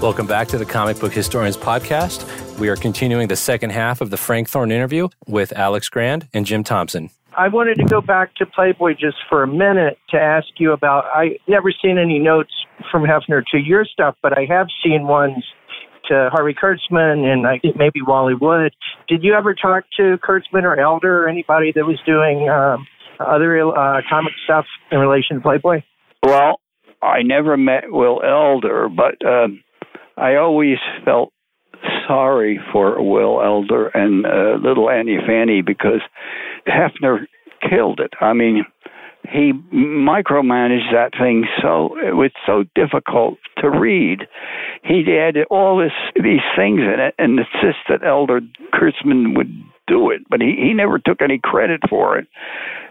Welcome back to the Comic Book Historians Podcast. We are continuing the second half of the Frank Thorne interview with Alex Grand and Jim Thompson. I wanted to go back to Playboy just for a minute to ask you about. I never seen any notes from Hefner to your stuff, but I have seen ones to Harvey Kurtzman and I think maybe Wally Wood. Did you ever talk to Kurtzman or Elder or anybody that was doing um, other uh, comic stuff in relation to Playboy? Well, I never met Will Elder, but uh, I always felt sorry for Will Elder and uh, little Annie Fanny because Hefner killed it. I mean, he micromanaged that thing so it was so difficult to read. He added all this these things in it and insisted that Elder Kurtzman would do it, but he, he never took any credit for it.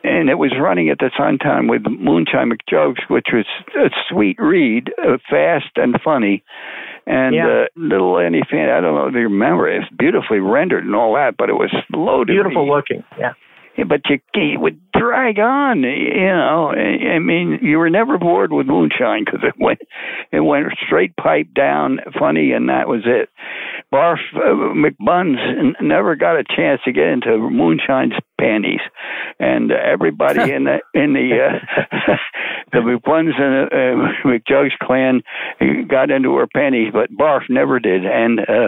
And it was running at the same time with Moonshine McJugs, which was a sweet read, uh, fast and funny. And Yeah. uh, little Annie Fan, I don't know if you remember, it's beautifully rendered and all that, but it was loaded. Beautiful looking. Yeah. But you it would drag on. You know, I mean, you were never bored with Moonshine because it went it went straight pipe down, funny, and that was it. Barf uh, McBuns n- never got a chance to get into Moonshine's panties, and uh, everybody in the in the uh, the McBuns and uh, McJugs clan got into her panties, but Barf never did, and uh,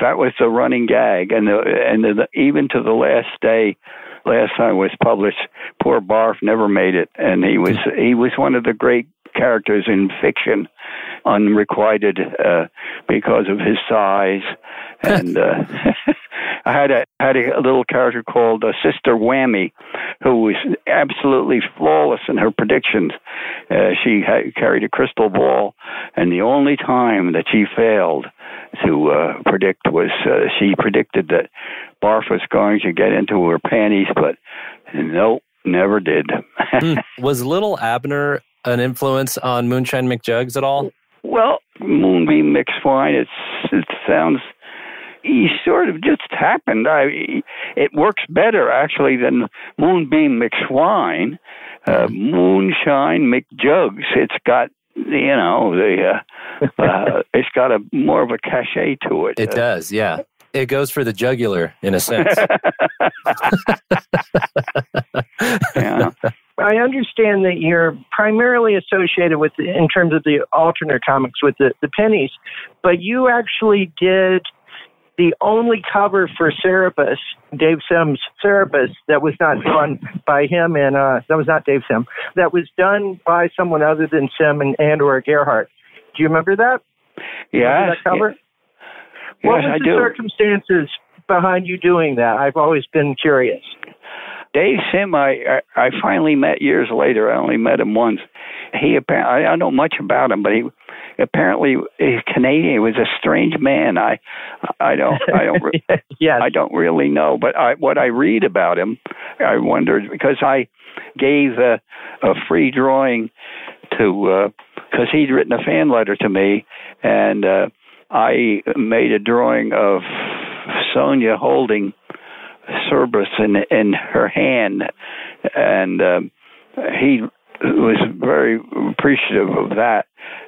that was the running gag, and the and the, even to the last day last time it was published, poor Barf never made it, and he was he was one of the great characters in fiction, unrequited uh, because of his size, and uh, I had a had a little character called uh, Sister Whammy, who was absolutely flawless in her predictions. Uh, she had, carried a crystal ball, and the only time that she failed to uh, predict was uh, she predicted that Barf was going to get into her panties, but nope, never did. Hmm. Was Little Abner an influence on Moonshine McJugs at all? well, Moonbeam mixed wine. It's it sounds. He sort of just happened. I it works better actually than Moonbeam mixed wine. Uh, Moonshine McJugs. It's got you know the uh, uh, it's got a more of a cachet to it. It Uh, does, yeah. It goes for the jugular in a sense. yeah. I understand that you're primarily associated with, in terms of the alternate comics, with the, the pennies, but you actually did the only cover for Cerebus, Dave Sims' Cerebus, that was not done by him, and uh, that was not Dave Sim. That was done by someone other than Sim and, and or Gerhard. Do you remember that? Yes. that cover? what was I the do. circumstances behind you doing that? I've always been curious. Dave Sim, I, I I finally met years later. I only met him once. He apparently I don't know much about him, but he apparently he's Canadian. He was a strange man. I I don't I don't re- yes. I don't really know, but I what I read about him, I wondered because I gave a, a free drawing to because he'd written a fan letter to me, and uh, I made a drawing of Sonja holding Cerebus in in her hand, and um, he was very appreciative of that.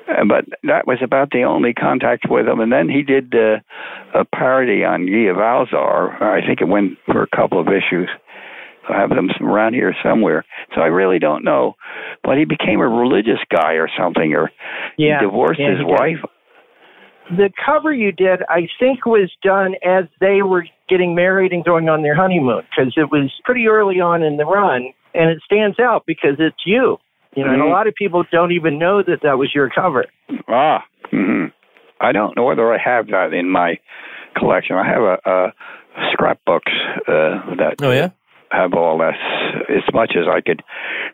Uh, But that was about the only contact with him. And then he did uh, a parody on Ghita of Alizarr. I think it went for a couple of issues. I have them around here somewhere. So I really don't know. But he became a religious guy or something, or Yeah. he divorced Yeah, his he wife. The cover you did, I think, was done as they were getting married and going on their honeymoon because it was pretty early on in the run, and it stands out because it's you. You know, and a Mhm. lot of people don't even know that that was your cover. Ah, hmm I don't know whether I have that in my collection. I have a, a scrapbooks uh, that Oh, yeah? have all that as much as I could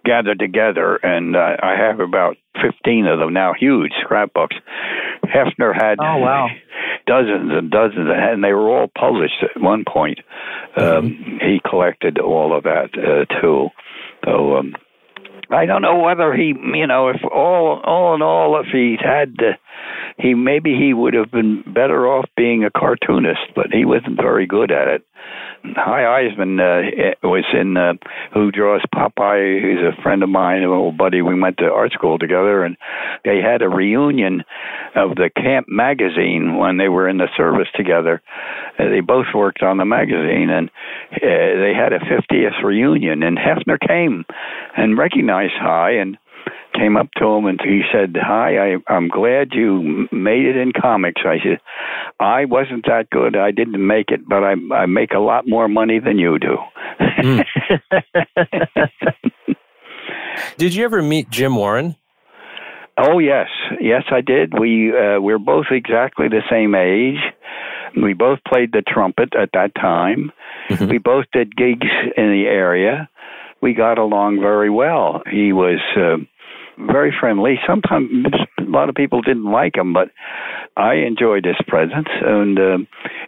gather together, and uh, I have about fifteen of them now, huge scrapbooks. Hefner had Oh, wow. dozens and dozens, and they were all published at one point. Um, he collected all of that uh, too. So um, I don't know whether he, you know, if all all in all, if he had, uh, he maybe he would have been better off being a cartoonist, but he wasn't very good at it. Hy Eisman uh, was in uh, who draws Popeye. He's a friend of mine, an old buddy. We went to art school together, and they had a reunion of the Camp magazine when they were in the service together. Uh, they both worked on the magazine, and uh, they had a 50th reunion. And Hefner came and recognized Hi and came up to him and he said, "Hi, I, I'm glad you made it in comics." I said, "I wasn't that good. I didn't make it, but I I make a lot more money than you do." Mm. did you ever meet Jim Warren? Oh yes, yes I did. We uh, we're both exactly the same age. We both played the trumpet at that time. Mm-hmm. We both did gigs in the area. We got along very well. He was. Uh, very friendly. Sometimes a lot of people didn't like him, but I enjoyed his presence, and uh,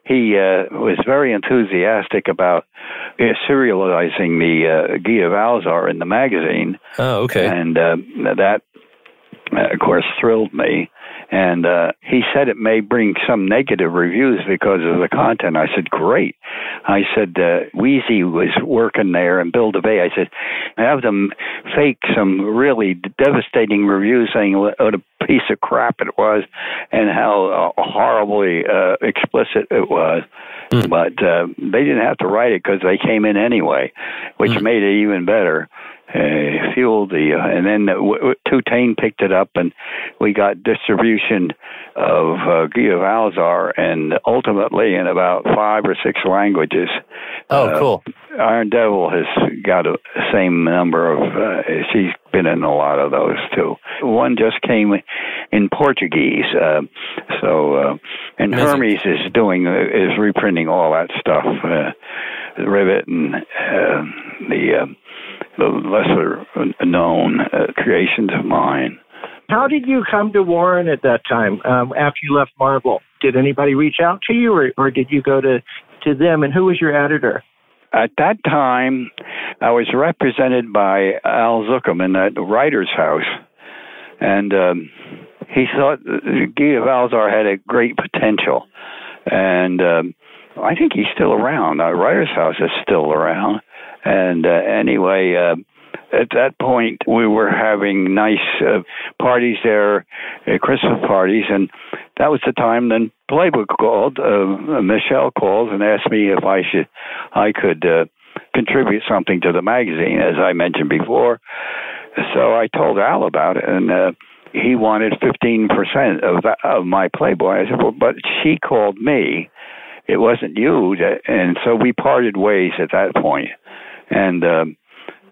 he uh, was very enthusiastic about uh, serializing the uh, Ghita of Alizarr in the magazine. Oh, okay. And uh, that, uh, of course, thrilled me. And uh, he said it may bring some negative reviews because of the content. I said, great. I said, uh, Weezy was working there and Bill DuBay. I said, have them fake some really devastating reviews saying what a piece of crap it was and how uh, horribly uh, explicit it was. Mm. But uh, they didn't have to write it because they came in anyway, which mm. made it even better uh, fueled the, uh, and then uh, Toutain picked it up, and we got distribution of uh, Ghita of Alizarr, and ultimately in about five or six languages. Oh, uh, cool! Iron Devil has got a same number of. Uh, she's been in a lot of those too. One just came in Portuguese, uh, so uh, and Amazing. Hermes is doing uh, is reprinting all that stuff. Uh, Ribbit and uh, the uh, the lesser known uh, creations of mine. How did you come to Warren at that time um, after you left Marvel? Did anybody reach out to you, or, or did you go to, to them? And who was your editor? At that time, I was represented by Al Zuckerman at the Writer's House, and um, he thought Ghita of Alizarr had a great potential, and um, I think he's still around. Uh, Writer's House is still around, and uh, anyway, uh, at that point, we were having nice uh, parties there, uh, Christmas parties, and that was the time. Then Playboy called, uh, Michelle called, and asked me if I should, I could uh, contribute something to the magazine, as I mentioned before. So I told Al about it, and. Uh, he wanted 15% of that, of my Playboy. I said, well, but she called me. It wasn't you. That, and so we parted ways at that point. And um,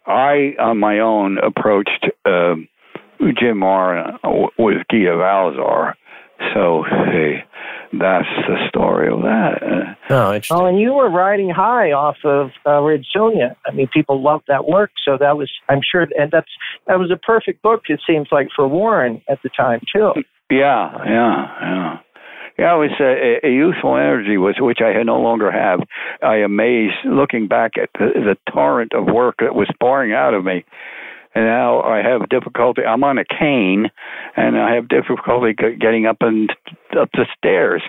I, on my own, approached uh, Jim Warren with Ghita of Alizarr. So hey, that's the story of that. Oh, interesting. Oh, and you were riding high off of uh, Red Sonja. I mean, people loved that work, so that was, I'm sure, and that's that was a perfect book. It seems like for Warren at the time too. Yeah, yeah, yeah. Yeah, it was a, a youthful energy, was which I no longer have. I amazed looking back at the, the torrent of work that was pouring out of me and now I have difficulty. I'm on a cane, and I have difficulty getting up and up the stairs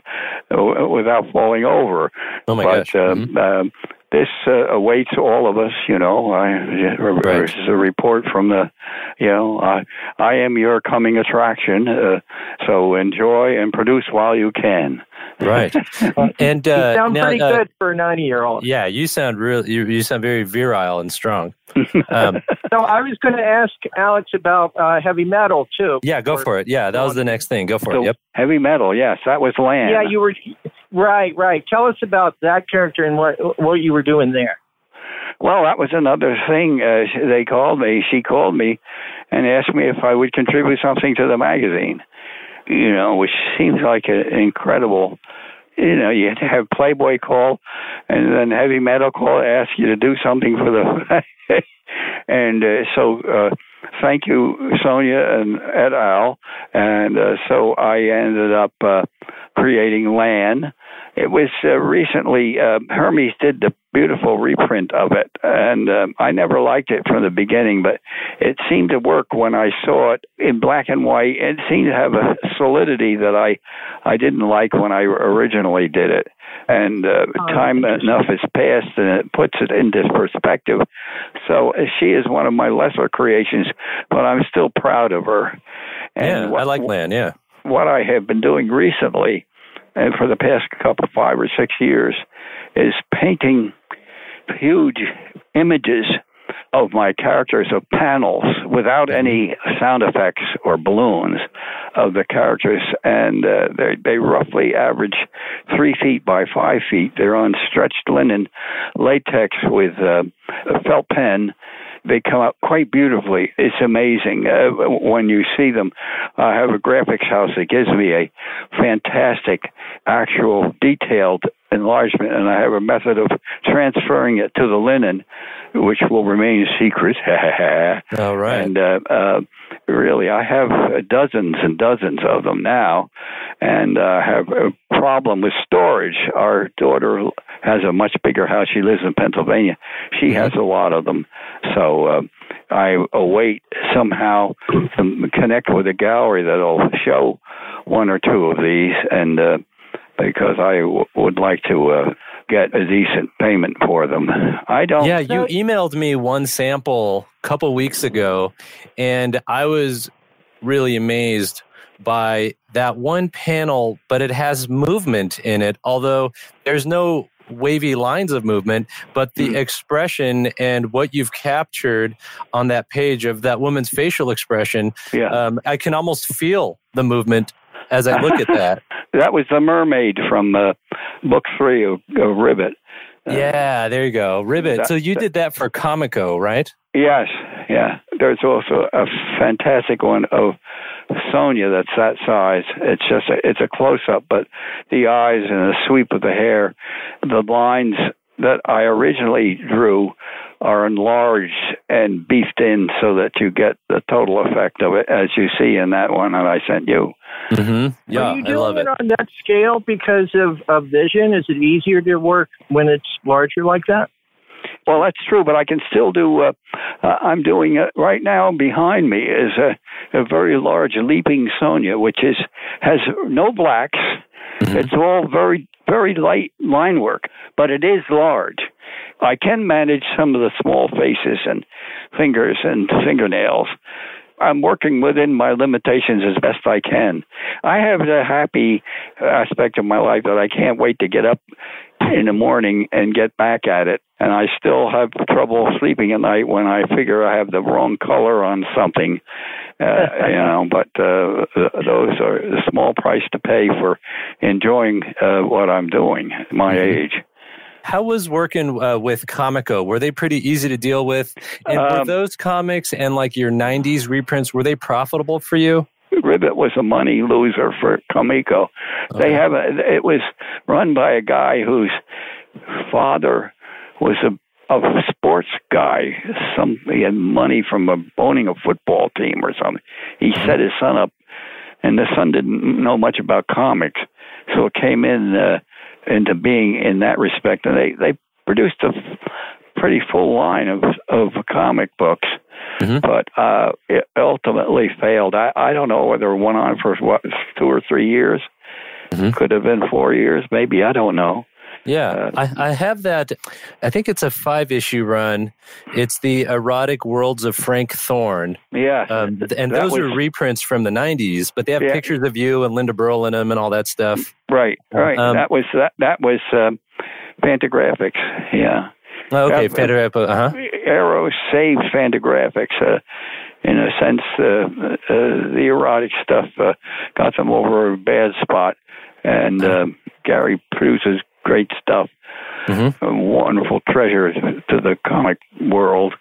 uh, without falling over. Oh my but, gosh! Um, mm-hmm this uh, awaits all of us. You know, I, right. this is a report from the, you know, I, I am your coming attraction. Uh, so enjoy and produce while you can. Right. and uh, you sound now, pretty uh, good for a ninety-year-old. Yeah, you sound real. You, you sound very virile and strong. Um, so I was going to ask Alex about uh, heavy metal too. Yeah, go or, for it. Yeah, that was the next thing. Go for so, it. Yep. Heavy metal. Yes, that was land. Yeah, you were right. Right. Tell us about that character and what what you were doing there. Well, that was another thing. Uh, they called me. She called me and asked me if I would contribute something to the magazine. You know, which seems like an incredible you know, you have Playboy call, and then heavy metal call, ask you to do something for the. and uh, so, uh, thank you, Sonia and et al. And uh, so I ended up uh, creating Lann. It was uh, recently uh, Hermes did the beautiful reprint of it, and uh, I never liked it from the beginning, but it seemed to work when I saw it in black and white. It seemed to have a solidity that I I didn't like when I originally did it. And uh, oh, time enough has passed, and it puts it into perspective. So uh, she is one of my lesser creations, but I'm still proud of her. And yeah, what, I like Lann. Yeah what I have been doing recently, and for the past couple, five or six years, is painting huge images of my characters of panels without any sound effects or balloons of the characters, and uh, they they roughly average three feet by five feet. They're on stretched linen latex with uh, a felt pen they come out quite beautifully. It's amazing uh, when you see them. I have a graphics house that gives me a fantastic, actual, detailed enlargement, and I have a method of transferring it to the linen, which will remain secret. All right. And uh, uh, really, I have dozens and dozens of them now, and uh, have a problem with storage. Our daughter has a much bigger house. She lives in Pennsylvania. She mm-hmm. has a lot of them. So uh, I await somehow to connect with a gallery that'll show one or two of these, and uh, because I w- would like to uh, get a decent payment for them. I don't. Yeah, you emailed me one sample a couple weeks ago, and I was really amazed by that one panel, but it has movement in it, although there's no wavy lines of movement, but the mm. expression and what you've captured on that page of that woman's facial expression, yeah. Um, I can almost feel the movement as I look at that. that was the mermaid from uh, book three of, of Ribbit. Uh, yeah, there you go, Ribbit. That, so you did that for Comico, right? Yes, yeah. There's also a fantastic one of Sonja that's that size. It's just a, it's a close up, but the eyes and the sweep of the hair, the lines that I originally drew are enlarged and beefed in so that you get the total effect of it as you see in that one that I sent you. Mm-hmm. Yeah, Are you doing I love it, it on that scale because of, of vision? Is it easier to work when it's larger like that? Well, that's true, but I can still do. Uh, uh, I'm doing it right now. Behind me is a, a very large leaping Sonja, which is has no blacks. Mm-hmm. It's all very very light line work, but it is large. I can manage some of the small faces and fingers and fingernails. I'm working within my limitations as best I can. I have the happy aspect of my life that I can't wait to get up in the morning and get back at it. And I still have trouble sleeping at night when I figure I have the wrong color on something. Uh, you know, but uh, those are a small price to pay for enjoying uh, what I'm doing at my mm-hmm. age. How was working uh, with Comico? Were they pretty easy to deal with? And um, were those comics and like your 90s reprints, were they profitable for you? Ribbit was a money loser for Comico. They have a, it was run by a guy whose father was a a sports guy. Some he had money from a, owning a football team or something. He uh-huh. set his son up, and the son didn't know much about comics, so it came in uh, into being in that respect. And they they produced a pretty full line of of comic books mm-hmm. but uh, it ultimately failed. I, I don't know whether it went on for what two or three years. Mm-hmm. Could have been four years, maybe. I don't know. Yeah, uh, I, I have that. I think it's a five issue run. It's the erotic worlds of Frank Thorne. Yeah, um, and those was, are reprints from the '90s, but they have yeah. pictures of you and Linda Burl in them and all that stuff. Right, right. Um, that was that. That was um, Fantagraphics. Yeah. Oh, okay, Fantagraphics. Uh huh. Eros saved Fantagraphics. Uh, in a sense, uh, uh, the erotic stuff uh, got them over a bad spot, and uh, Gary produces great stuff. Mm-hmm. Wonderful treasure to the comic world,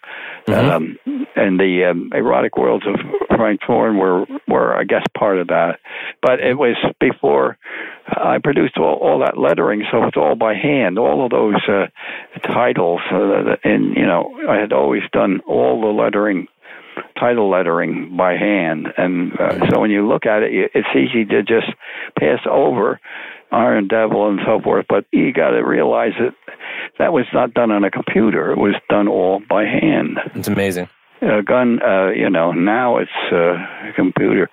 mm-hmm. um, and the um, erotic worlds of Frank Thorne were were I guess part of that. But it was before I produced all, all that lettering, so it's all by hand. All of those uh, titles, uh, and you know, I had always done all the lettering title lettering by hand. And uh, so when you look at it, it's easy to just pass over Iron Devil and so forth, but you got to realize that that was not done on a computer. It was done all by hand. It's amazing. A gun, uh, you know, now it's uh, a computer.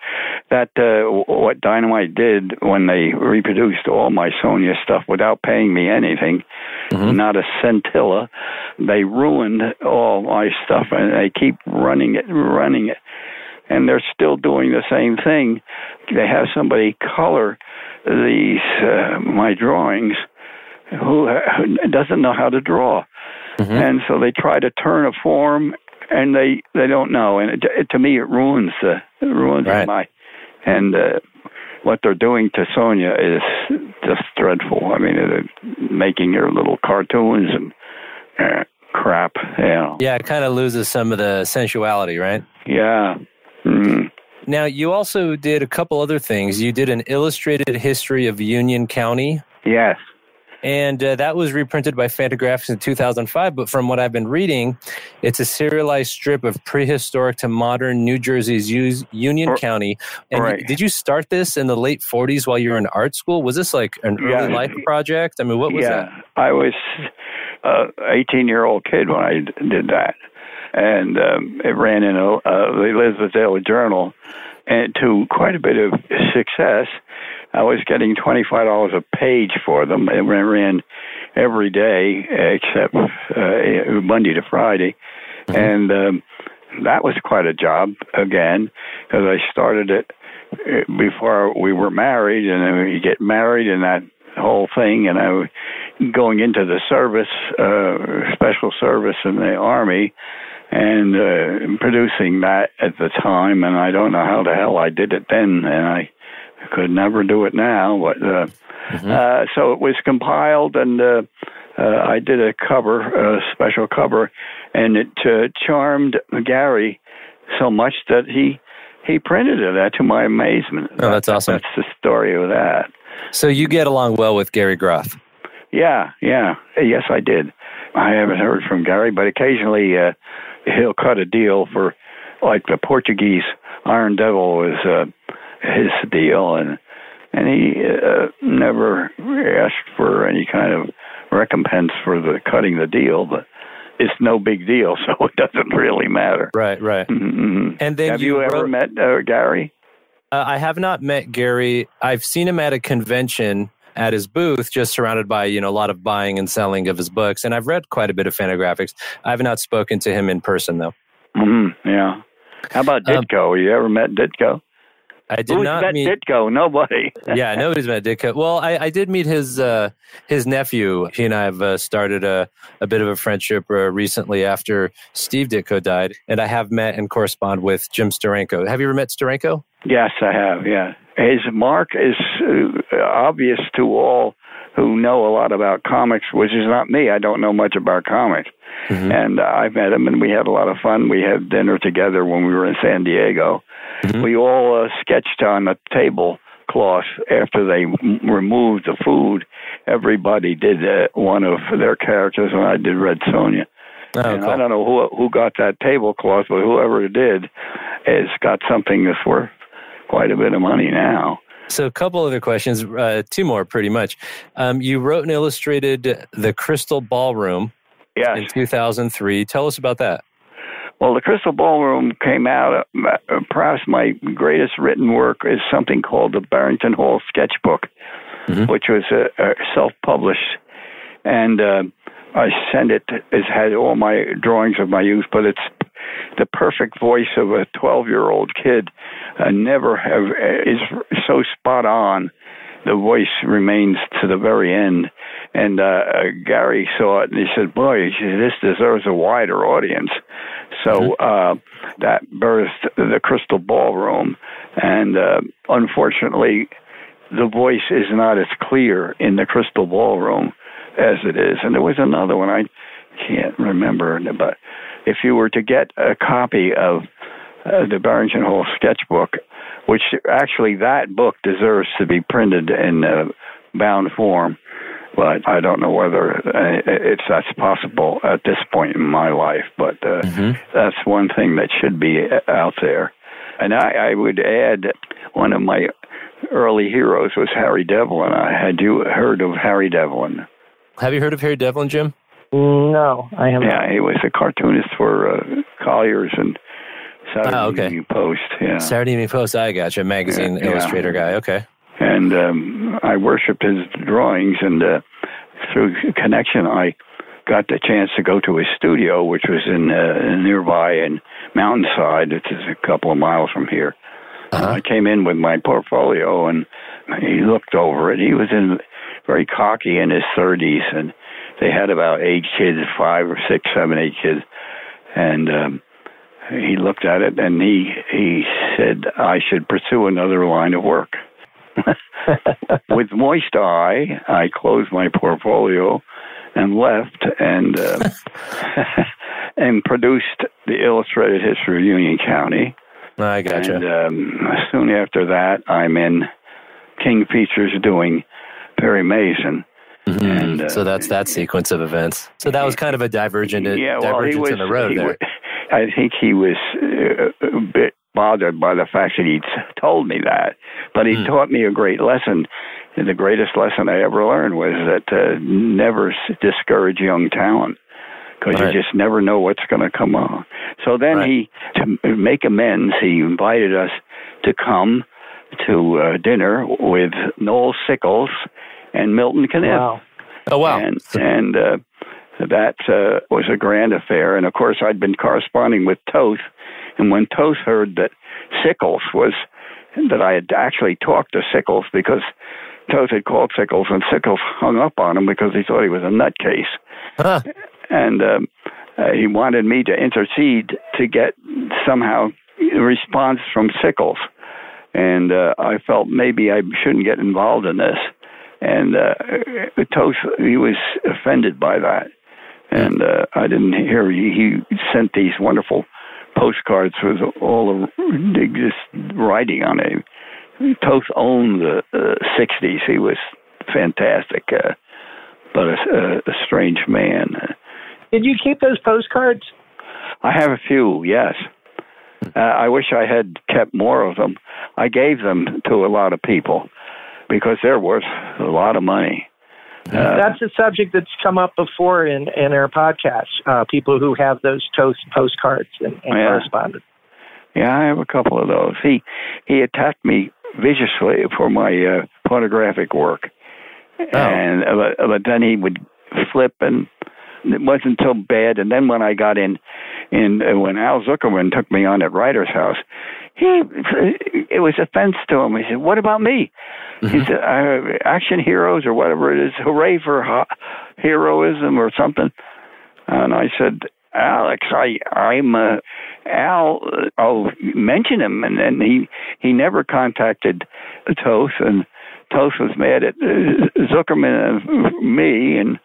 That uh, what Dynamite did when they reproduced all my Sonja stuff without paying me anything, mm-hmm. not a centilla. They ruined all my stuff, and they keep running it, running it and they're still doing the same thing. They have somebody color these uh, my drawings who, who doesn't know how to draw, mm-hmm. and so they try to turn a form and they they don't know, and it, it, to me it ruins the it ruins right. my and. Uh, what they're doing to Sonja is just dreadful. I mean, they're making her little cartoons and uh, crap. You know. Yeah, it kind of loses some of the sensuality, right? Yeah. Mm. Now, you also did a couple other things. You did an illustrated history of Union County. Yes. And uh, that was reprinted by Fantagraphics in 2005. But from what I've been reading, it's a serialized strip of prehistoric to modern New Jersey's Union or, County. And right. did you start this in the late 40s while you were in art school? Was this like an yeah. early life project? I mean, what was yeah. that? I was an 18 year old kid when I did that. And um, it ran in a, uh, the Elizabeth Daily Journal and to quite a bit of success. I was getting twenty five dollars a page for them. It ran every day except uh, Monday to Friday, mm-hmm. and um, that was quite a job again because I started it uh, before we were married, and then we get married, and that whole thing, and I was going into the service, uh, special service in the army, and uh, producing that at the time, and I don't know how the hell I did it then, and I could never do it now. But uh, mm-hmm. uh, so it was compiled, and uh, uh, I did a cover, a special cover, and it uh, charmed Gary so much that he he printed it. That to my amazement. Oh, that's awesome. That's the story of that. So you get along well with Gary Groth. Yeah, yeah, yes, I did. I haven't heard from Gary, but occasionally uh, he'll cut a deal for, like the Portuguese Iron Devil was uh, his deal, and and he uh, never asked for any kind of recompense for the cutting the deal, but it's no big deal, so it doesn't really matter. Right, right. Mm-hmm. And then have you, you ever wrote, met uh, Gary? Uh, I have not met Gary. I've seen him at a convention at his booth, just surrounded by you know a lot of buying and selling of his books. And I've read quite a bit of Fantagraphics. I have not spoken to him in person though. Mm-hmm, yeah. How about um, Ditko? Um, you ever met Ditko? I did Who's not met meet Ditko. Nobody. yeah, nobody's met Ditko. Well, I, I did meet his uh, his nephew. He and I have uh, started a, a bit of a friendship uh, recently after Steve Ditko died, and I have met and correspond with Jim Steranko. Have you ever met Steranko? Yes, I have. Yeah, his mark is uh, obvious to all who know a lot about comics, which is not me. I don't know much about comics. Mm-hmm. And uh, I met him, and we had a lot of fun. We had dinner together when we were in San Diego. Mm-hmm. We all uh, sketched on a tablecloth after they m- removed the food. Everybody did uh, one of their characters, and I did Red Sonja. Oh, and cool. I don't know who who got that tablecloth, but whoever it did has got something that's worth quite a bit of money now. So, a couple other questions, uh, two more pretty much. Um, you wrote and illustrated The Crystal Ballroom yes. in 2003. Tell us about that. Well, The Crystal Ballroom came out, uh, perhaps my greatest written work is something called the Barrington Hall Sketchbook, mm-hmm. which was uh, self published. And uh, I sent it, it had all my drawings of my youth, but it's the perfect voice of a 12 year old kid uh, never have uh, is so spot on. The voice remains to the very end. And uh, uh, Gary saw it and he said, "Boy, this deserves a wider audience." So mm-hmm. uh, that birthed the Crystal Ballroom, and uh, unfortunately, the voice is not as clear in the Crystal Ballroom as it is. And there was another one I can't remember, but if you were to get a copy of uh, the Barrington Hall sketchbook, which actually that book deserves to be printed in uh, bound form, but I don't know whether uh, it's that's possible at this point in my life. But uh, mm-hmm. that's one thing that should be uh, out there. And I, I would add one of my early heroes was Harry Devlin. I Had you heard of Harry Devlin? Have you heard of Harry Devlin, Jim? No, I haven't. Yeah, he was a cartoonist for uh, Collier's and Saturday oh, okay. Evening Post. Yeah, Saturday Evening Post. I got you. Magazine yeah, illustrator yeah. guy. Okay. And um, I worshipped his drawings, and uh, through connection, I got the chance to go to his studio, which was in uh, nearby in Mountainside, which is a couple of miles from here. Uh-huh. I came in with my portfolio, and he looked over it. He was in very cocky in his 30s, and they had about eight kids, five or six, seven, eight kids, and um, he looked at it and he he said I should pursue another line of work. With moist eye, I closed my portfolio and left and uh, and produced the Illustrated History of Union County. I gotcha. And um, soon after that, I'm in King Features doing Perry Mason. Mm-hmm. And, uh, so that's that sequence of events. So that was kind of a divergent yeah, well, divergence was, in the road there. Was, I think he was uh, a bit bothered by the fact that he'd told me that, but he mm. taught me a great lesson. And the greatest lesson I ever learned was that uh, never discourage young talent because right. you just never know what's going to come on. So then right. he, to make amends, he invited us to come to uh, dinner with Noel Sickles and Milton Caniff. Wow. Oh wow! And and uh, that uh, was a grand affair. And of course, I'd been corresponding with Toth, and when Toth heard that Sickles was that I had actually talked to Sickles because Toth had called Sickles, and Sickles hung up on him because he thought he was a nutcase. Huh. And um, uh, he wanted me to intercede to get somehow a response from Sickles. And uh, I felt maybe I shouldn't get involved in this. And uh, Toth, he was offended by that and uh, I didn't hear he, he sent these wonderful postcards with all the just writing on it. Toth owned the uh, '60s. He was fantastic, uh, but a, a strange man. Did you keep those postcards? I have a few. Yes. Uh, I wish I had kept more of them. I gave them to a lot of people because they're worth a lot of money. Uh, That's a subject that's come up before in, in our podcast. Uh, people who have those Toth postcards and, and yeah. correspondence. Yeah, I have a couple of those. He he attacked me viciously for my uh, pornographic work, oh. and uh, but then he would flip, and it wasn't so bad. And then when I got in, in uh, when Al Zuckerman took me on at Writer's House, he it was offense to him. He said, "What about me?" Mm-hmm. He said, uh, "Action heroes or whatever it is, hooray for ho- heroism or something." And I said, "Alex, I I'm uh, Al. Uh, I'll mention him." And then he he never contacted Toth, and Toth was mad at uh, Zuckerman and me. And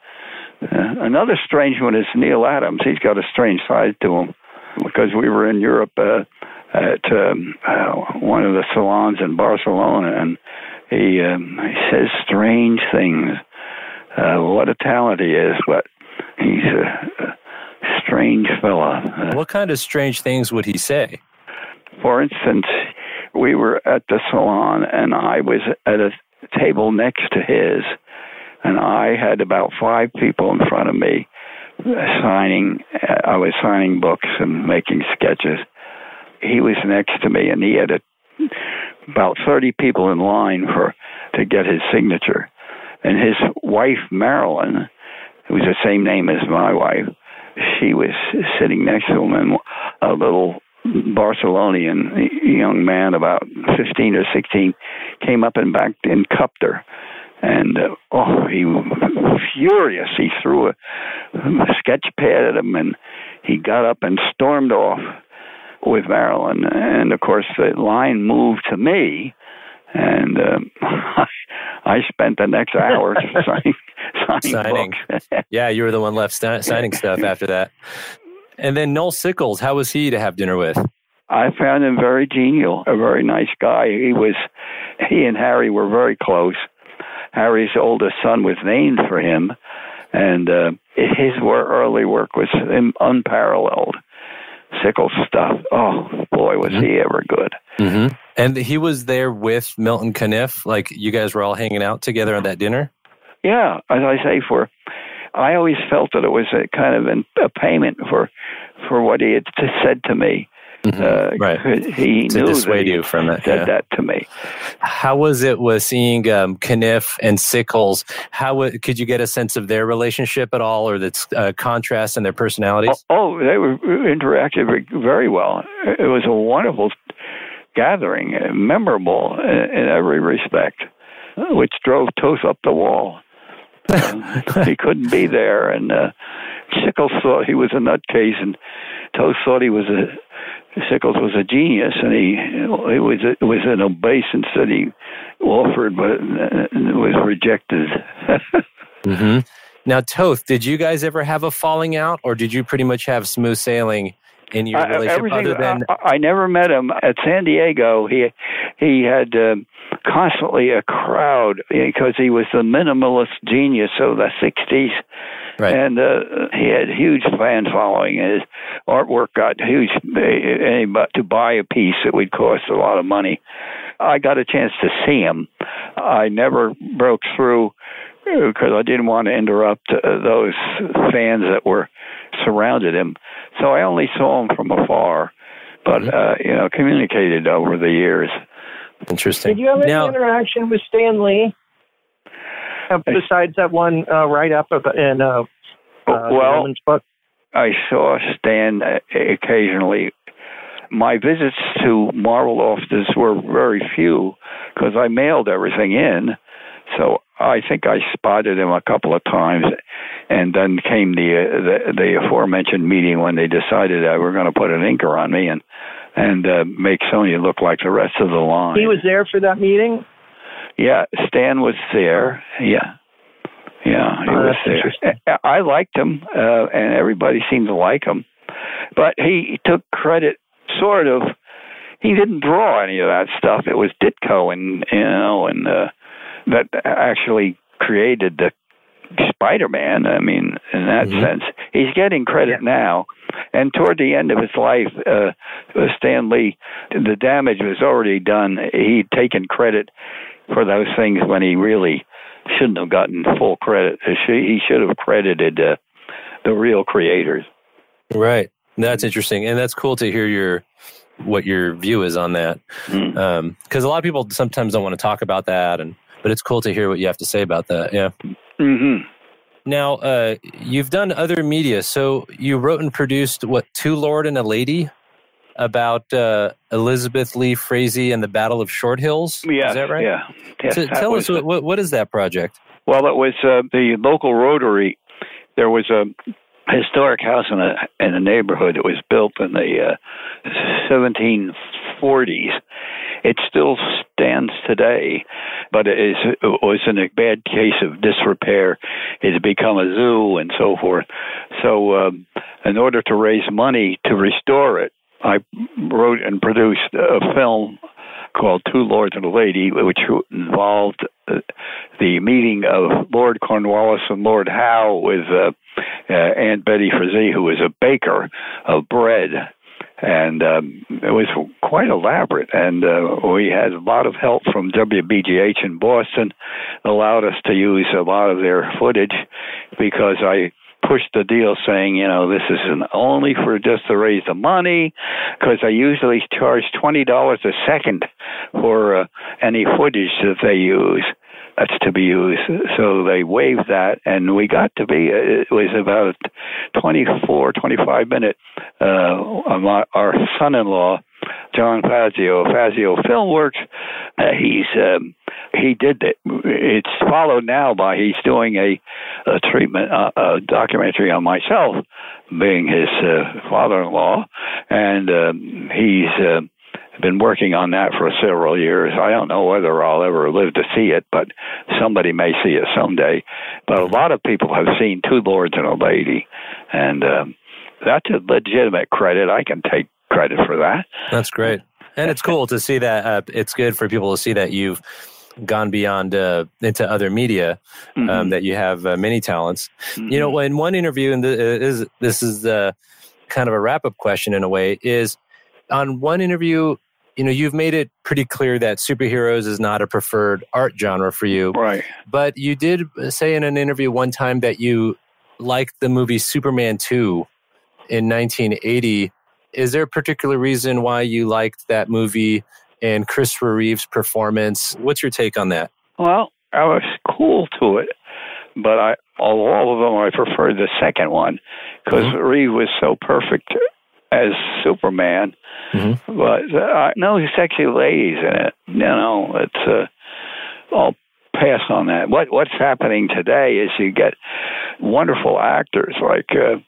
another strange one is Neal Adams. He's got a strange side to him because we were in Europe. Uh, at um, uh, one of the salons in Barcelona, and he um, he says strange things. Uh, what a talent he is, but he's a, a strange fella. Uh, what kind of strange things would he say? For instance, we were at the salon, and I was at a table next to his, and I had about five people in front of me signing. I was signing books and making sketches he was next to me, and he had a, about 30 people in line for to get his signature. And his wife, Marilyn, who was the same name as my wife, she was sitting next to him, and a little Barcelonian young man, about 15 or 16, came up and back and cupped her. And uh, oh, he was furious. He threw a, a sketch pad at him, and he got up and stormed off with Marilyn, and of course the line moved to me, and um, I spent the next hour signing, signing, signing. yeah, you were the one left st- signing stuff after that. And then Noel Sickles, how was he to have dinner with? I found him very genial, a very nice guy. He was, he and Harry were very close. Harry's oldest son was named for him, and uh, his early work was unparalleled. Sickles stuff. Oh boy, was mm-hmm. he ever good! Mm-hmm. And he was there with Milton Caniff. Like you guys were all hanging out together at that dinner. Yeah, as I say, for I always felt that it was a kind of an, a payment for for what he had said to me. Mhm. Uh, right. He To knew dissuade that he you from it. said yeah. that to me. How was it with seeing um, Caniff and Sickles? How wa- could you get a sense of their relationship at all, or the uh, contrast in their personalities? Oh, oh, they were interacted very- well. It was a wonderful gathering, memorable in, in every respect, uh, which drove Toth up the wall. Uh, he couldn't be there, and uh, Sickles thought he was a nutcase, and Toth thought he was a Sickles was a genius, and he it was it was an obeisance that he offered, but uh, was rejected. hmm Now, Toth, did you guys ever have a falling out, or did you pretty much have smooth sailing in your I- relationship? everything- Other than I, I never met him at San Diego. He he had um, constantly a crowd because he was the minimalist genius of the '60s, Right. and uh, he had huge fan following. His artwork got huge. eh, But to buy a piece, it would cost a lot of money. I got a chance to see him. I never broke through because I didn't want to interrupt uh, those fans that were surrounded him. So I only saw him from afar, but uh, you know, communicated over the years. interesting. Did you have any now, interaction with Stan Lee? Besides that one uh, write up in uh, uh, well, book. I saw Stan uh, occasionally. My visits to Marvel offices were very few because I mailed everything in. So I think I spotted him a couple of times, and then came the uh, the, the aforementioned meeting when they decided they were going to put an inker on me and and uh, make Sonja look like the rest of the line. He was there for that meeting. Yeah, Stan was there. Yeah, yeah, he Oh, was there. I liked him, uh, and everybody seemed to like him. But he took credit, sort of. He didn't draw any of that stuff. It was Ditko, and you know, and uh, that actually created the Spider-Man. I mean, in that Mhm. sense, he's getting credit now. And toward the end of his life, uh, Stan Lee, the damage was already done. He'd taken credit for those things when he really shouldn't have gotten full credit. He should have credited uh, the real creators. right. That's interesting, and that's cool to hear your what your view is on that. Mm. Because a lot of people sometimes don't want to talk about that, and but it's cool to hear what you have to say about that. Yeah. hmm Now, uh, you've done other media. So you wrote and produced what Two Lord and a Lady about uh, Elizabeth Lee Frazee and the Battle of Short Hills. Yeah, is that right? Yeah. Yes, So tell was- us what, what what is that project? Well, it was uh, the local Rotary. There was a historic house in a in a neighborhood. It was built in the uh, 1740s. It still stands today, but it, is, it was in a bad case of disrepair. It had become a zoo and so forth. So, um, in order to raise money to restore it, I wrote and produced a film called Two Lords and a Lady, which involved uh, the meeting of Lord Cornwallis and Lord Howe with uh, uh, Aunt Betty Frazee, who was a baker of bread. And um, it was quite elaborate, and uh, we had a lot of help from WGBH in Boston, allowed us to use a lot of their footage because I pushed the deal saying, you know, this isn't only for just to raise the money, because I usually charge twenty dollars a second for uh, any footage that they use. That's to be used. So they waived that, and we got to be. It was about 24, 25 minute. Uh, our son-in-law, John Fazio, Fazio Filmworks. Uh, he's um, he did it. It's followed now by he's doing a, a treatment, uh, a documentary on myself, being his uh, father-in-law, and um, he's. Uh, been working on that for several years. I don't know whether I'll ever live to see it, but somebody may see it someday. But a lot of people have seen Two Lords and a Lady, and um, that's a legitimate credit. I can take credit for that. That's great, and it's cool to see that. Uh, it's good for people to see that you've gone beyond uh, into other media. Um, Mhm. that you have uh, many talents. You Mm-hmm. know, in one interview, and the, is this is uh, kind of a wrap up question in a way, is on one interview, you know, you've made it pretty clear that superheroes is not a preferred art genre for you. right. But you did say in an interview one time that you liked the movie Superman 2 in 1980 is there a particular reason why you liked that movie and Christopher Reeve's performance? What's your take on that? Well, I was cool to it, but I all, all of them I preferred the second one because mm-hmm. Reeve was so perfect as Superman. Mm-hmm. But uh, no sexy ladies in it. You know, it's uh, I'll pass on that. What what's happening today is you get wonderful actors like. Uh,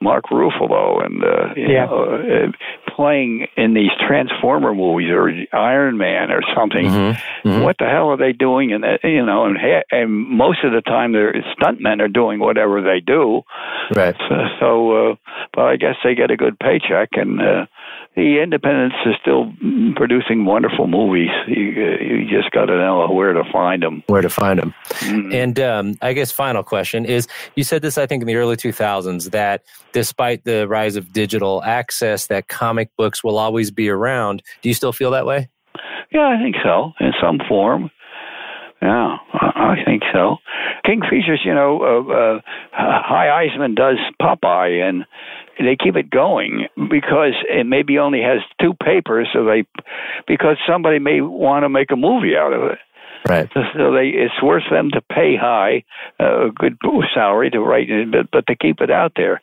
Mark Ruffalo and uh, yeah. know, uh, playing in these Transformer movies or Iron Man or something. Mm-hmm. Mm-hmm. What the hell are they doing? And you know, and, and most of the time, their stuntmen are doing whatever they do. Right. So, so uh, but I guess they get a good paycheck, and uh, the Independents is still producing wonderful movies. You, uh, you just got to know where to find them. Where to find them. Mm-hmm. And um, I guess final question is: You said this, I think, in the early 2000s that despite the rise of digital access, that comic books will always be around. Do you still feel that way? Yeah, I think so, in some form. Yeah, I think so. King Features, you know, uh, uh, Hy Eisman does Popeye, and they keep it going because it maybe only has two papers, so they because somebody may want to make a movie out of it. Right. So they, it's worth them to pay Hy, uh, a good salary to write it, but, but to keep it out there.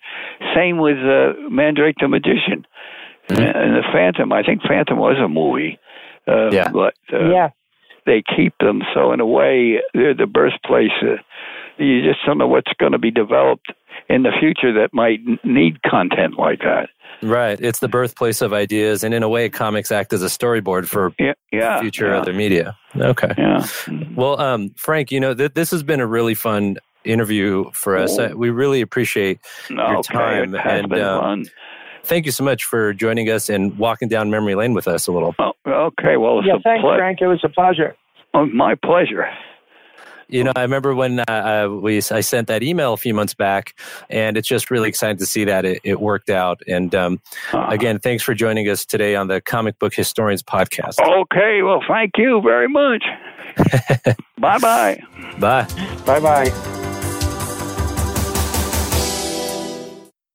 Same with uh, Mandrake the Magician mm-hmm. and the Phantom. I think Phantom was a movie. Uh, yeah. But uh, yeah. they keep them. So in a way, they're the birthplace. You just don't know what's going to be developed in the future that might need content like that. Right. It's the birthplace of ideas, and in a way, comics act as a storyboard for yeah, yeah future yeah. other media. Okay. Yeah. Well, um, Frank, you know, th- this has been a really fun interview for us. Uh, we really appreciate your time. Okay, and um, thank you so much for joining us and walking down memory lane with us a little. Oh, okay. Well, yeah, thanks, ple- Frank. It was a pleasure. Oh, my pleasure. You know, I remember when uh, we I sent that email a few months back, and it's just really exciting to see that it, it worked out. And um, uh, again, thanks for joining us today on the Comic Book Historians podcast. Okay, well, thank you very much. bye bye. Bye. Bye bye.